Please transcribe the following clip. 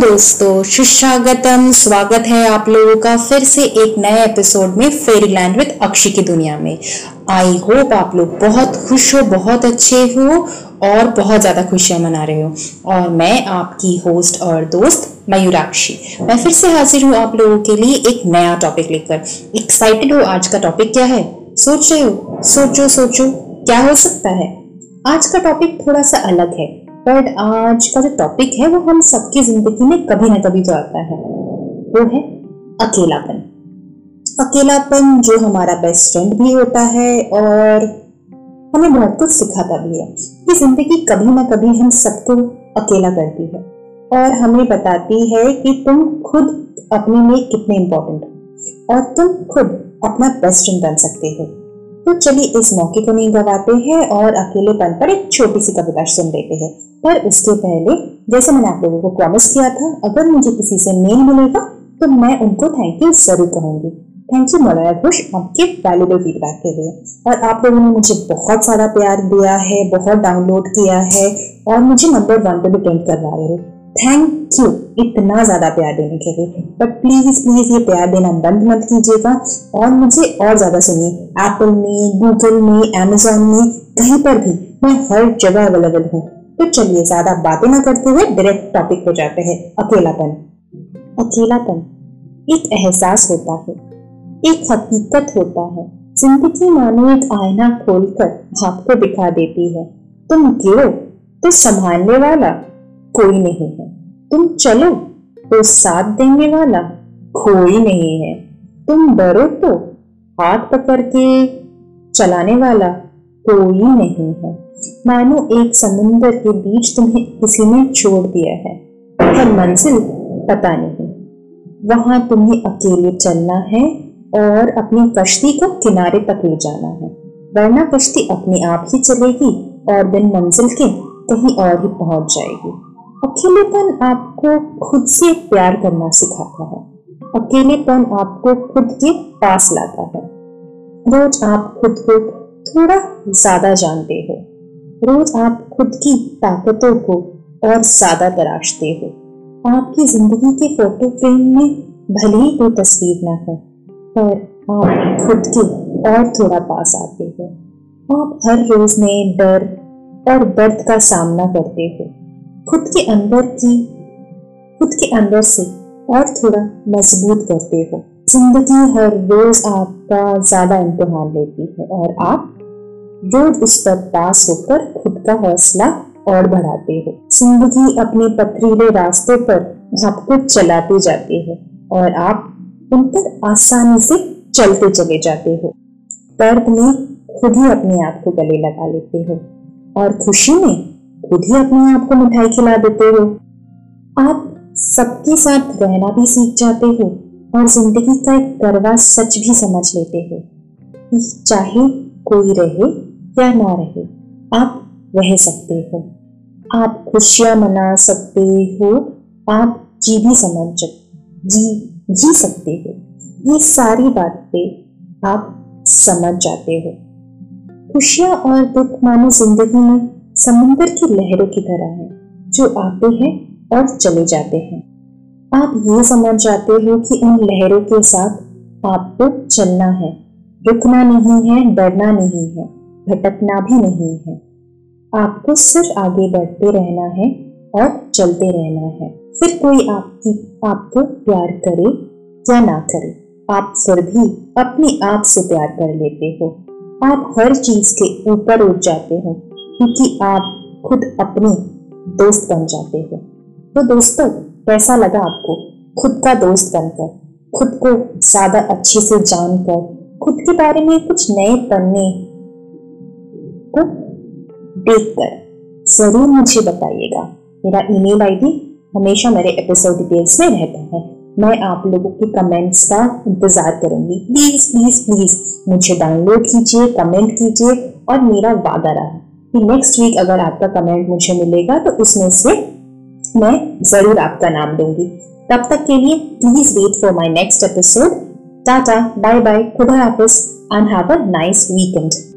दोस्तों सुस्वागतम स्वागत है आप लोगों का फिर से एक नए एपिसोड में फेरी लैंड विद अक्षी की दुनिया में। आई होप आप लोग बहुत खुश हो, बहुत अच्छे हो और बहुत ज़्यादा खुशियाँ मना रहे हो। और मैं आपकी होस्ट और दोस्त मयूराक्षी। मैं फिर से हाजिर हूँ आप लोगों के लिए एक नया टॉपिक लेकर। एक्साइटेड हो आज का टॉपिक क्या है? सोच रहे हो? सोचो सोचो, क्या हो सकता है? आज का टॉपिक थोड़ा सा अलग है। बट आज का जो टॉपिक है, वो हम सबकी ज़िंदगी में कभी ना कभी तो आता है। वो है अकेलापन। अकेलापन जो हमारा बेस्ट फ्रेंड भी होता है और हमें बहुत कुछ सिखाता भी है कि ज़िंदगी कभी ना कभी हम सबको अकेला करती है और हमें बताती है कि तुम खुद अपने में कितने इम्पोर्टेंट हो और तुम खुद अपना बेस्ट फ्रेंड बन सकते हो। तो चलिए इस मौके को नहीं गवाते हैं और अकेलेपन पर एक छोटी सी कविता सुन लेते हैं। पर उसके पहले, जैसे मैंने आप लोगों को प्रॉमिस किया था, अगर मुझे किसी से मेल मिलेगा तो मैं उनको थैंक यू ज़रूर कहूँगी। थैंक यू मलया घोष, आपके वैल्यूबल फीडबैक के लिए। और आप लोगों ने मुझे बहुत सारा प्यार दिया है, बहुत डाउनलोड किया है, और मुझे नंबर वन पे भी टेंट करवा रहे हो। थैंक यू इतना ज़्यादा प्यार देने के लिए। बट प्लीज़ प्लीज़ ये प्यार देना बंद मत कीजिएगा। और मुझे और ज़्यादा सुनिए। एप्पल में गूगल में एमेजोन में, कहीं पर भी मैं हर जगह अवेलेबल हूँ। तो चलिए, ज़्यादा बातें ना करते हुए डायरेक्ट टॉपिक पे जाते हैं। अकेलापन। अकेलापन एक एहसास होता है। एक हकीकत होता है। ज़िंदगी मानो एक आईना खोलकर आपको दिखा देती है। तुम गिरो तो संभालने वाला कोई नहीं है। तुम चलो तो साथ देने वाला कोई नहीं है। तुम डरो तो हाथ पकड़ के चलाने वाला कोई नहीं है। मानो एक समुंदर के बीच तुम्हें किसी ने छोड़ दिया है, पर मंजिल पता नहीं। वहाँ तुम्हें अकेले चलना है और अपनी कश्ती को किनारे तक ले जाना है, वरना कश्ती अपने आप ही चलेगी और बिन मंजिल के कहीं और ही पहुँच जाएगी। अकेलेपन आपको खुद से प्यार करना सिखाता है? अकेलेपन आपको खुद के पास लाता है? रोज आप खुद को थोड़ा ज़्यादा जानते हो। रोज आप खुद की ताकतों को और ज़्यादा तराशते हो। आपकी ज़िंदगी के फ़ोटो फ्रेम में भले ही कोई तस्वीर ना हो, पर आप खुद के और थोड़ा पास आते हो। आप हर रोज नए डर और दर्द का सामना करते हो। खुद के अंदर की, खुद के अंदर से और थोड़ा मज़बूत करते हो। ज़िंदगी हर रोज आपका ज़्यादा इम्तिहान लेती है और आप रोज उस पर पास होकर खुद का हौसला और बढ़ाते हो। ज़िंदगी अपने पथरीले रास्ते पर आपको चलाते जाते हो और आप उन पर आसानी से चलते चले जाते हो। दर्द में खुद ही अपने आप को गले लगा लेते हो और खुशी में खुद ही अपने आप को मिठाई खिला देते हो। आप सबके साथ रहना भी सीख जाते हो और ज़िंदगी का एक करवा सच भी समझ लेते हो चाहे कोई रहे या ना रहे, आप रह सकते हो। आप खुशियाँ मना सकते हो, आप जी भी समझ जी जी सकते हो। ये सारी बातें आप समझ जाते हो। खुशियाँ और दुख मानो ज़िंदगी में समुंदर की लहरों की तरह है, जो आते हैं और चले जाते हैं। आप ये समझ जाते हो कि उन लहरों के साथ आपको चलना है, रुकना नहीं है, डरना नहीं है, भटकना भी नहीं है। आपको सिर्फ़ आगे बढ़ते रहना है और चलते रहना है। फिर कोई आपकी, आपको प्यार करे या ना करे, आप फिर भी अपने आप से प्यार कर लेते हो। आप हर चीज़ के ऊपर उठ जाते हो। क्योंकि आप खुद अपने दोस्त बन जाते हो। तो दोस्तों, कैसा लगा आपको? खुद का दोस्त बनकर, खुद को ज़्यादा अच्छे से जानकर, खुद के बारे में कुछ नए पढ़ने को देखकर ज़रूर मुझे बताइएगा। मेरा ईमेल आईडी हमेशा मेरे एपिसोड डिटेल्स में रहता है। मैं आप लोगों के कमेंट्स का इंतज़ार करूँगी। प्लीज़ प्लीज़ प्लीज़ मुझे डाउनलोड कीजिए कमेंट कीजिए और मेरा वादा रहा। कि नेक्स्ट वीक अगर आपका कमेंट मुझे मिलेगा तो उसमें से मैं ज़रूर आपका नाम दूँगी तब तक के लिए please wait for my next episode tata bye bye खुदा हाफिज and have a nice weekend